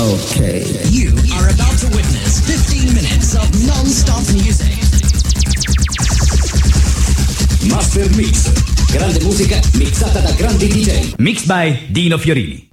Okay. You are about to witness 15 minutes of non-stop music. Master Mix. Grande musica mixata da grandi DJ. Mixed by Dino Fiorini.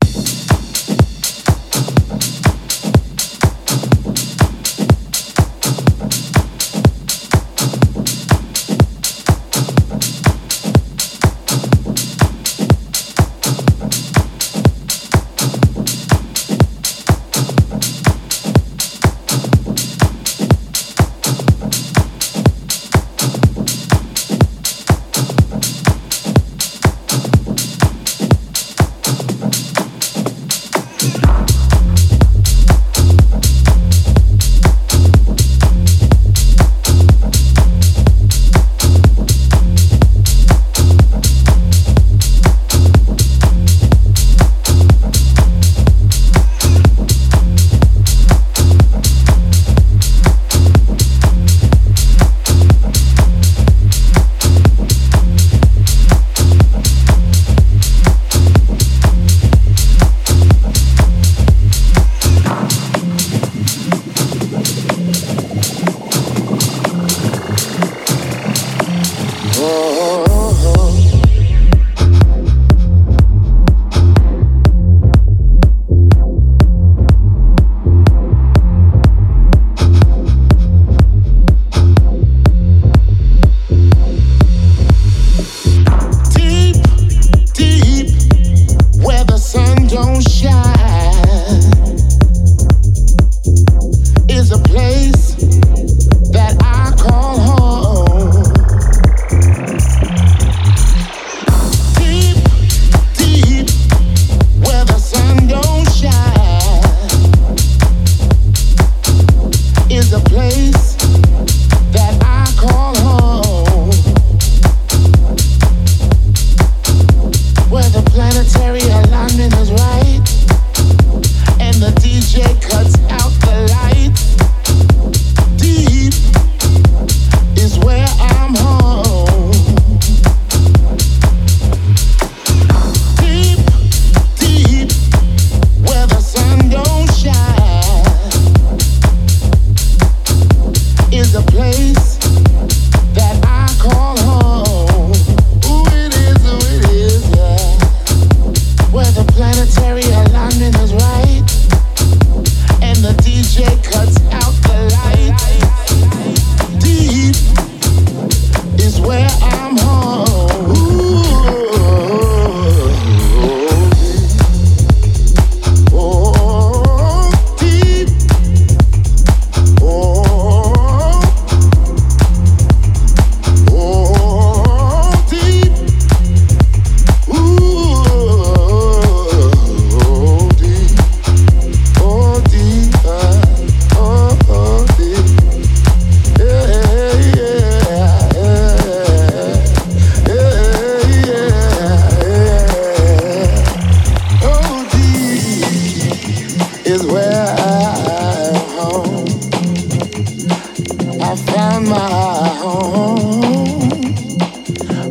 Oh,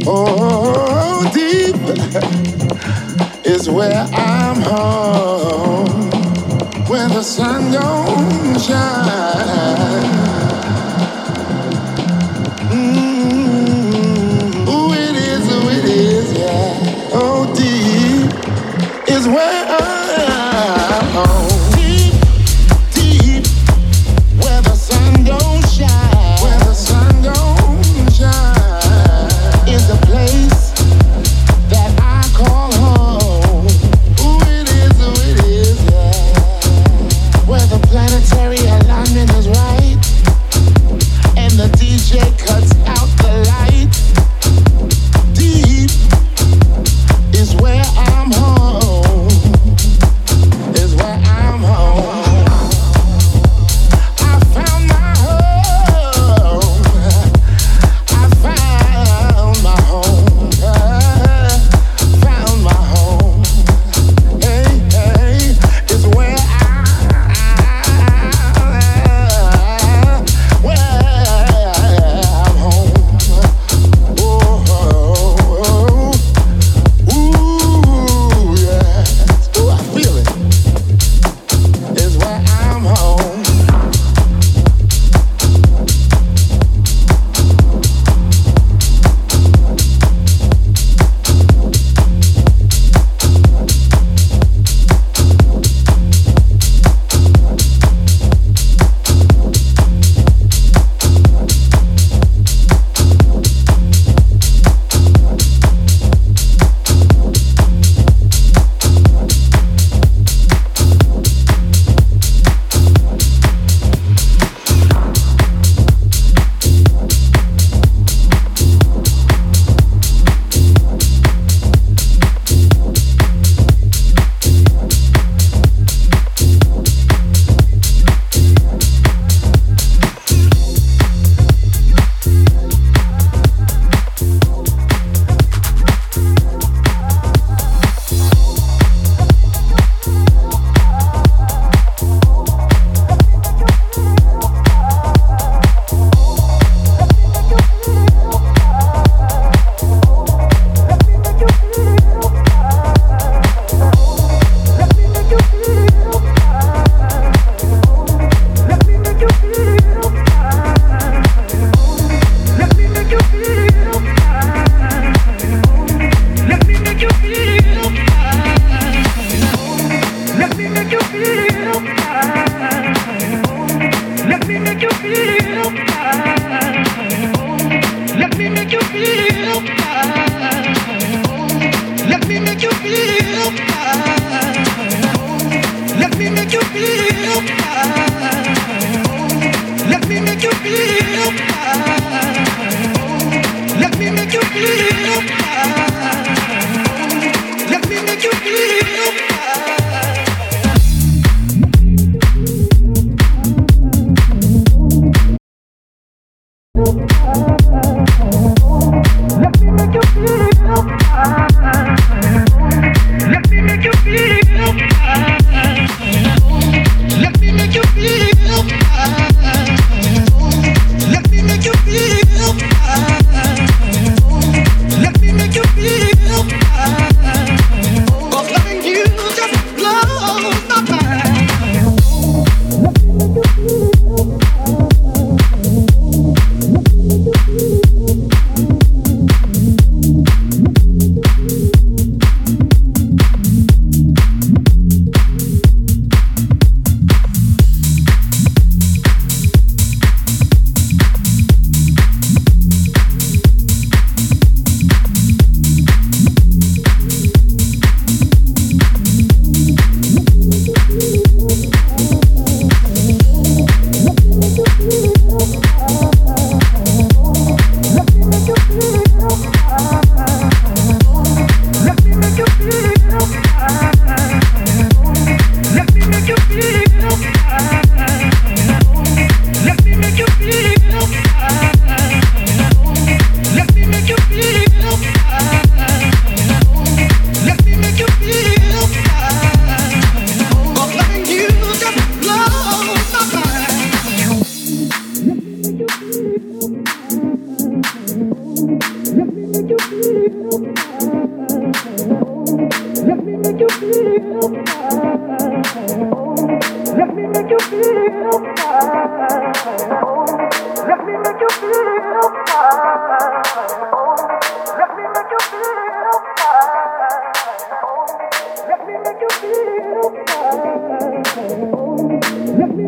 oh, oh, Where the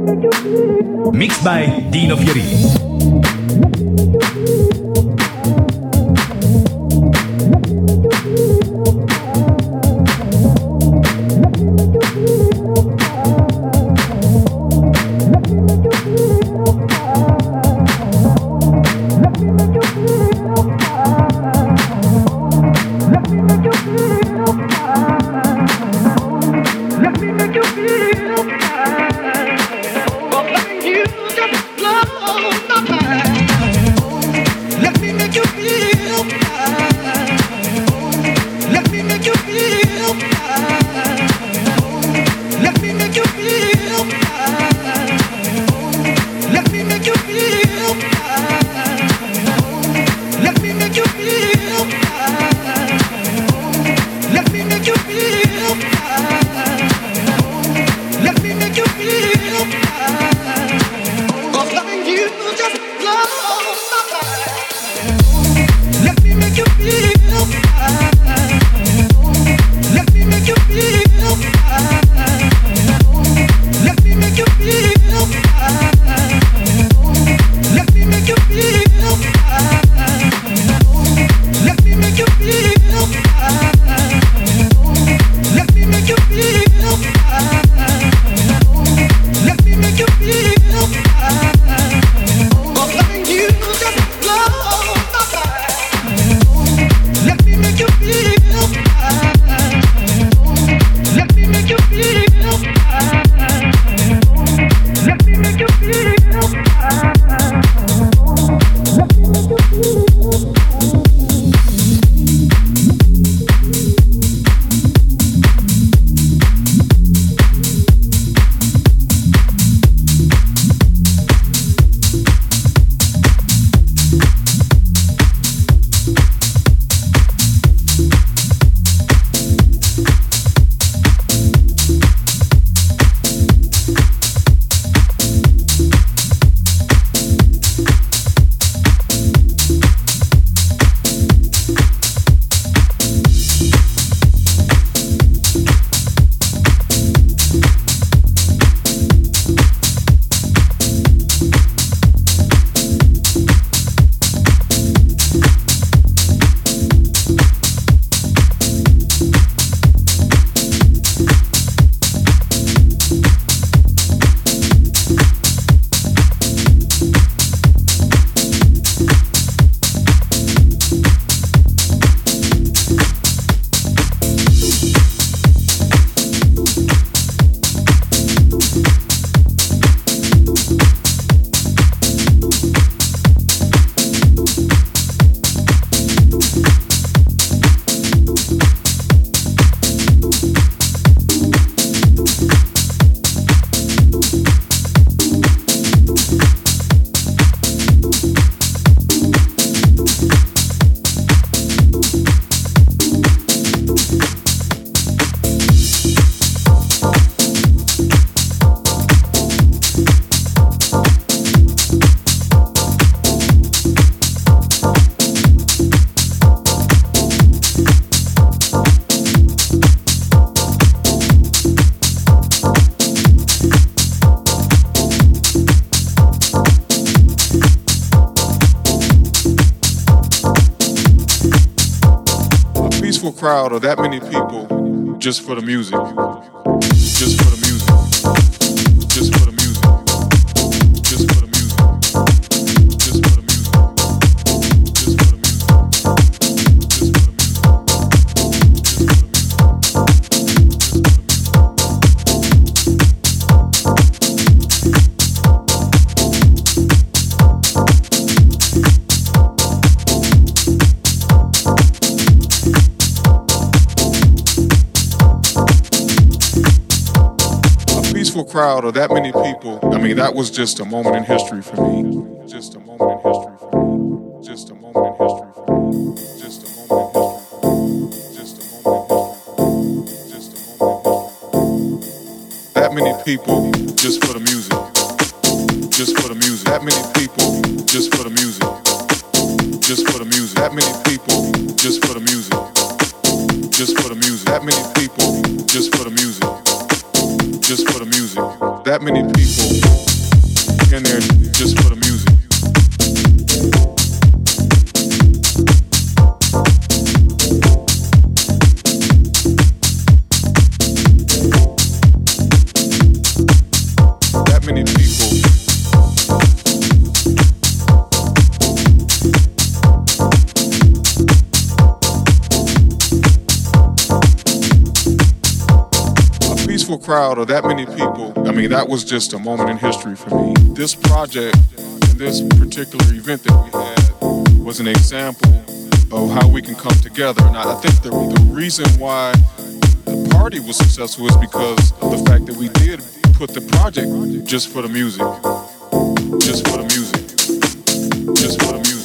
Let me crowd of that many people just for the music. Crowd of that many people. I mean, that was just a moment in history for me. Just a moment in history for me. Just a moment in history for me. Just a moment in history for me. Just peaceful crowd of that many people. I mean, that was just a moment in history for me. This project and this particular event that we had was an example of how we can come together. And I think the, the reason why the party was successful is because of the fact that we did put the project just for the music. Just for the music. Just for the music.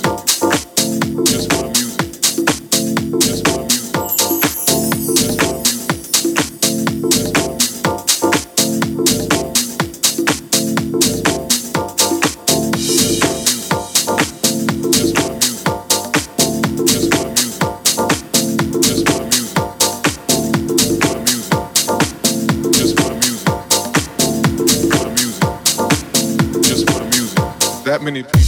That many people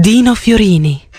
Dino Fiorini.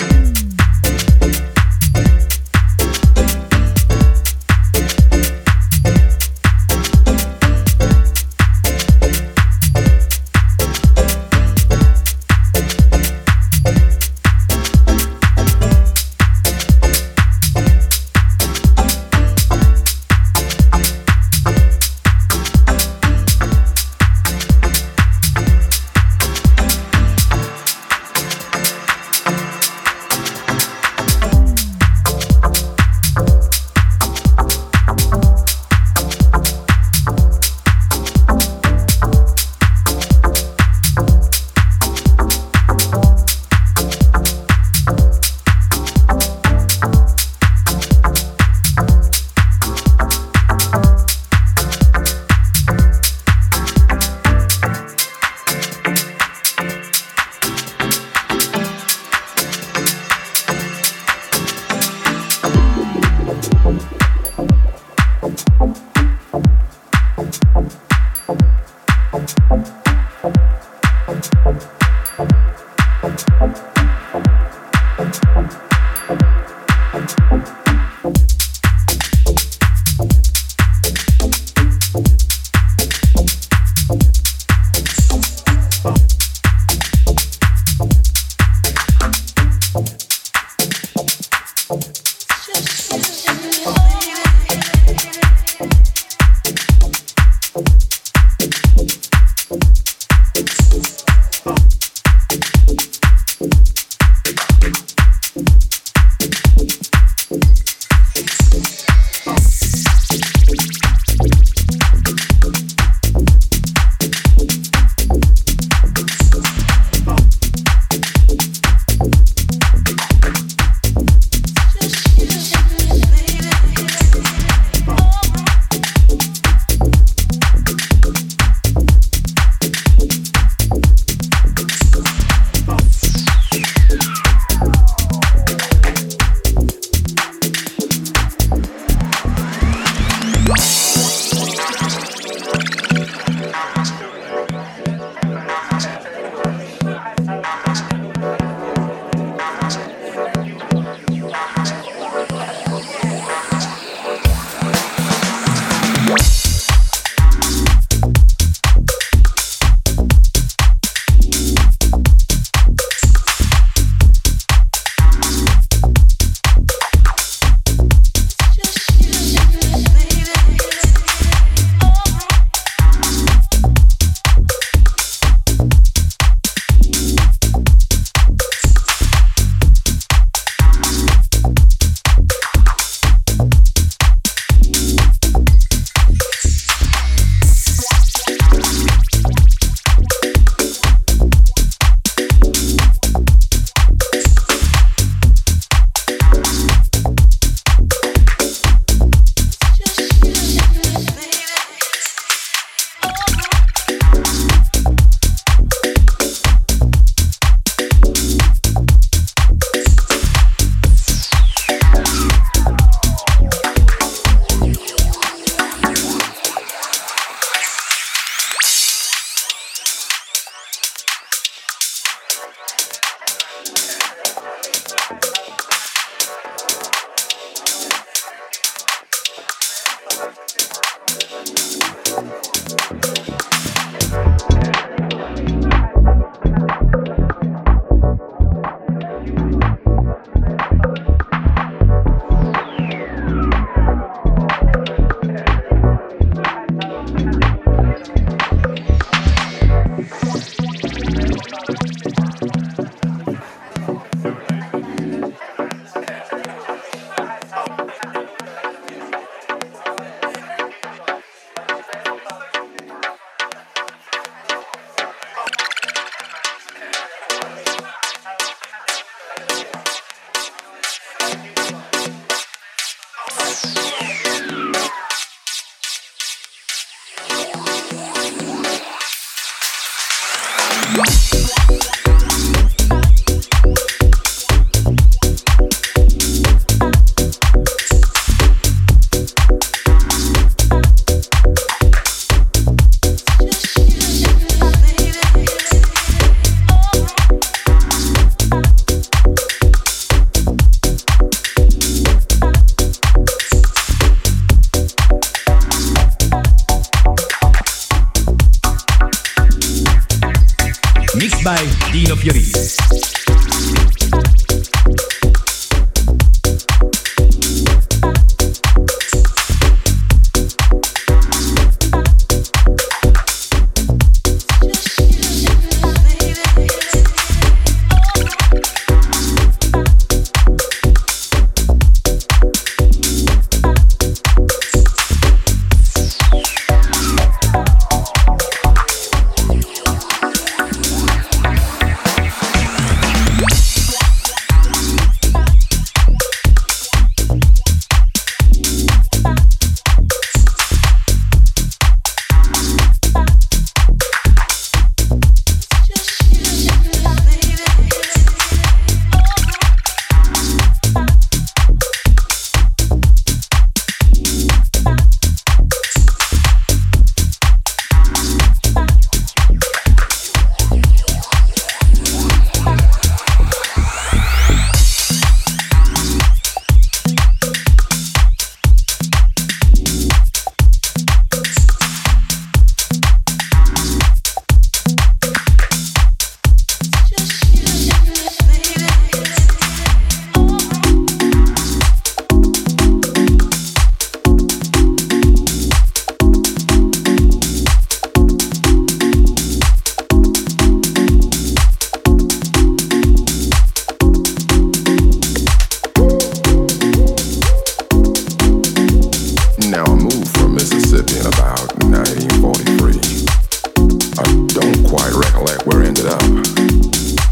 Mixed by Dino Fiorini.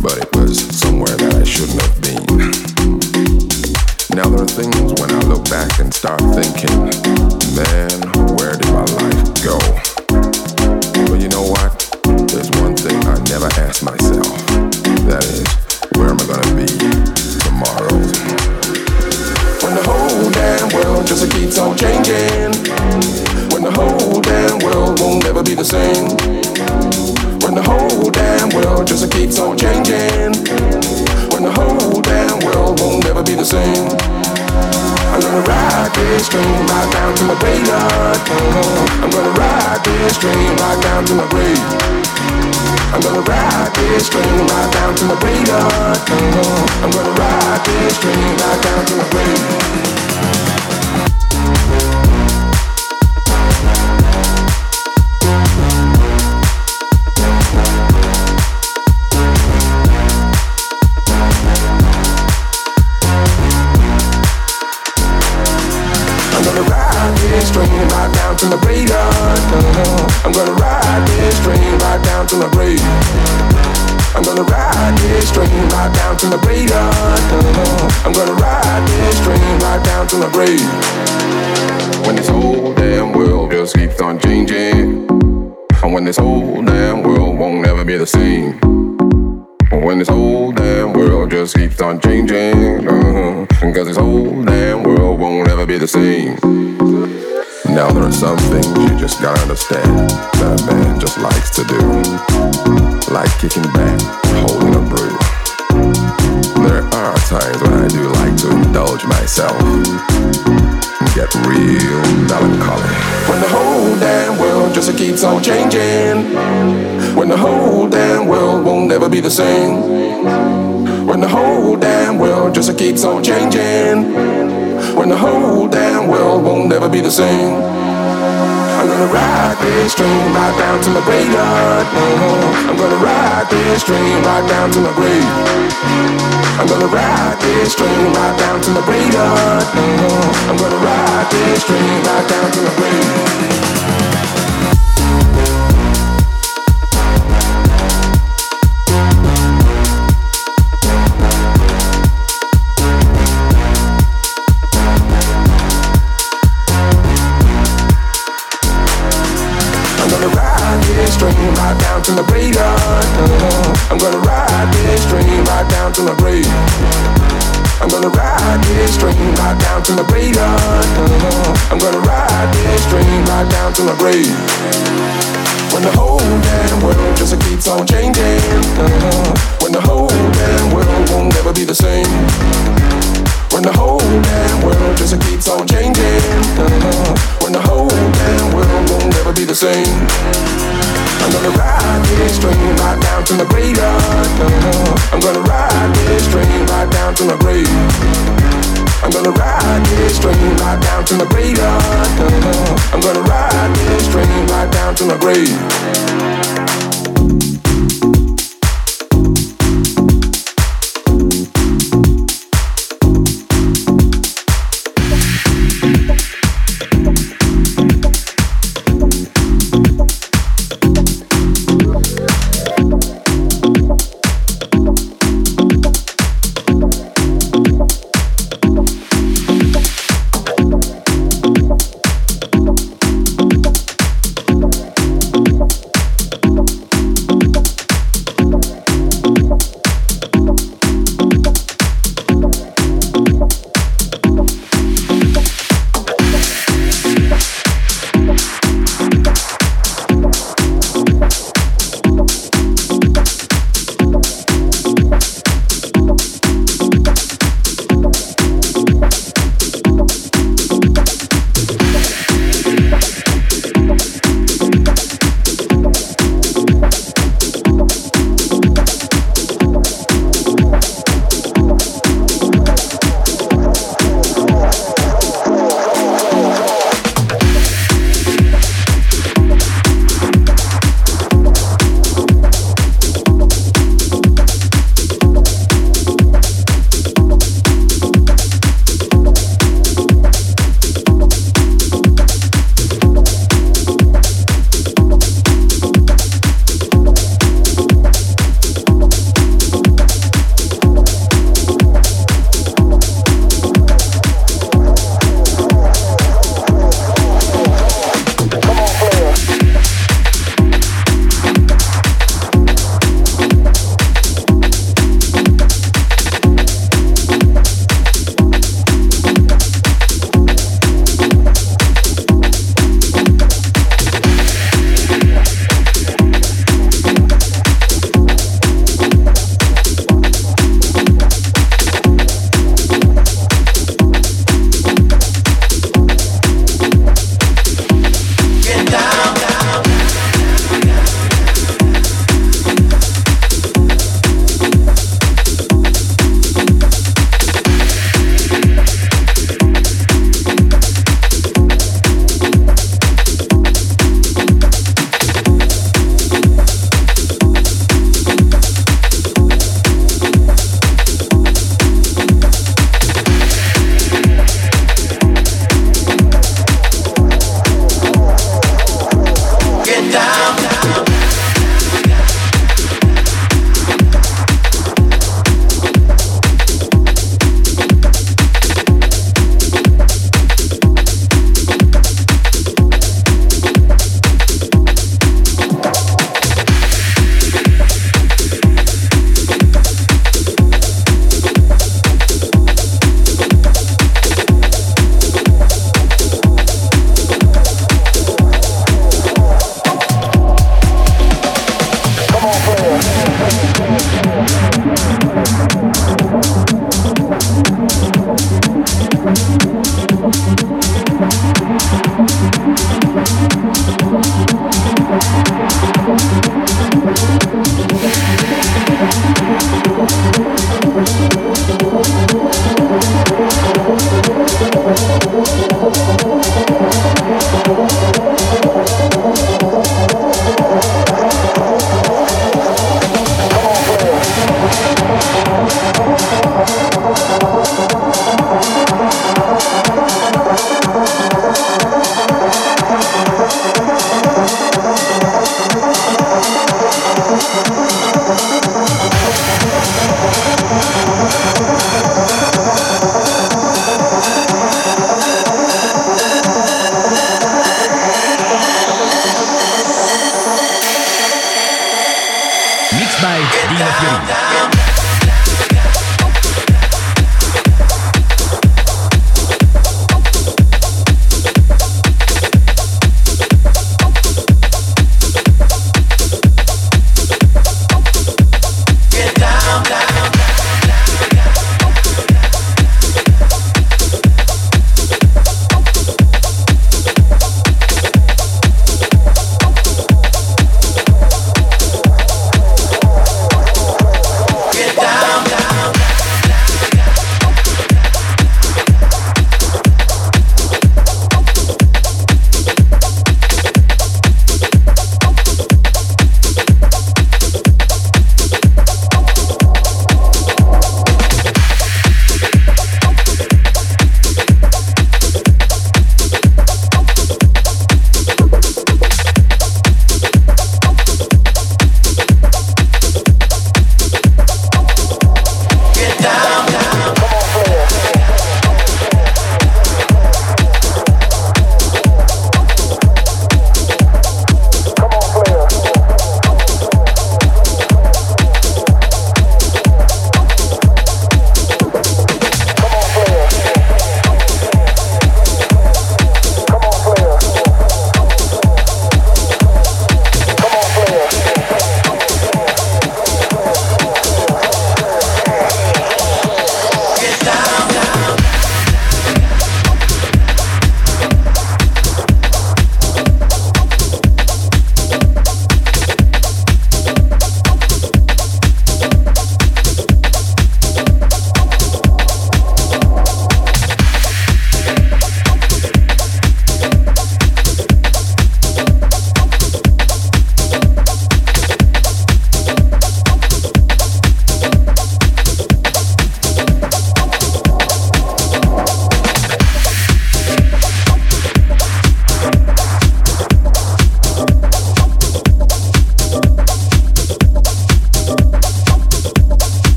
But it was somewhere that I shouldn't have been. Now there are things when I look back and start thinking, man, Uh-huh. I'm gonna ride this train right down to my grave. I'm gonna ride this train right down to my. Uh-huh. I'm gonna ride this train right down to my grave. Down to my. Uh-huh. I'm gonna ride this train right down to my grave. Indulge myself and get real melancholy. When the whole damn world just keeps on changing. When the whole damn world won't ever be the same. When the whole damn world just keeps on changing. When the whole damn world won't ever be the same. I'm gonna ride this train right down to my. Uh-huh. I'm gonna ride this train right down to my grave. I'm gonna ride this train right down to my. Uh-huh. I'm gonna ride this train right down to my grave. I'm gonna ride this train right down to my grave.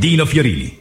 Dino Fiorini.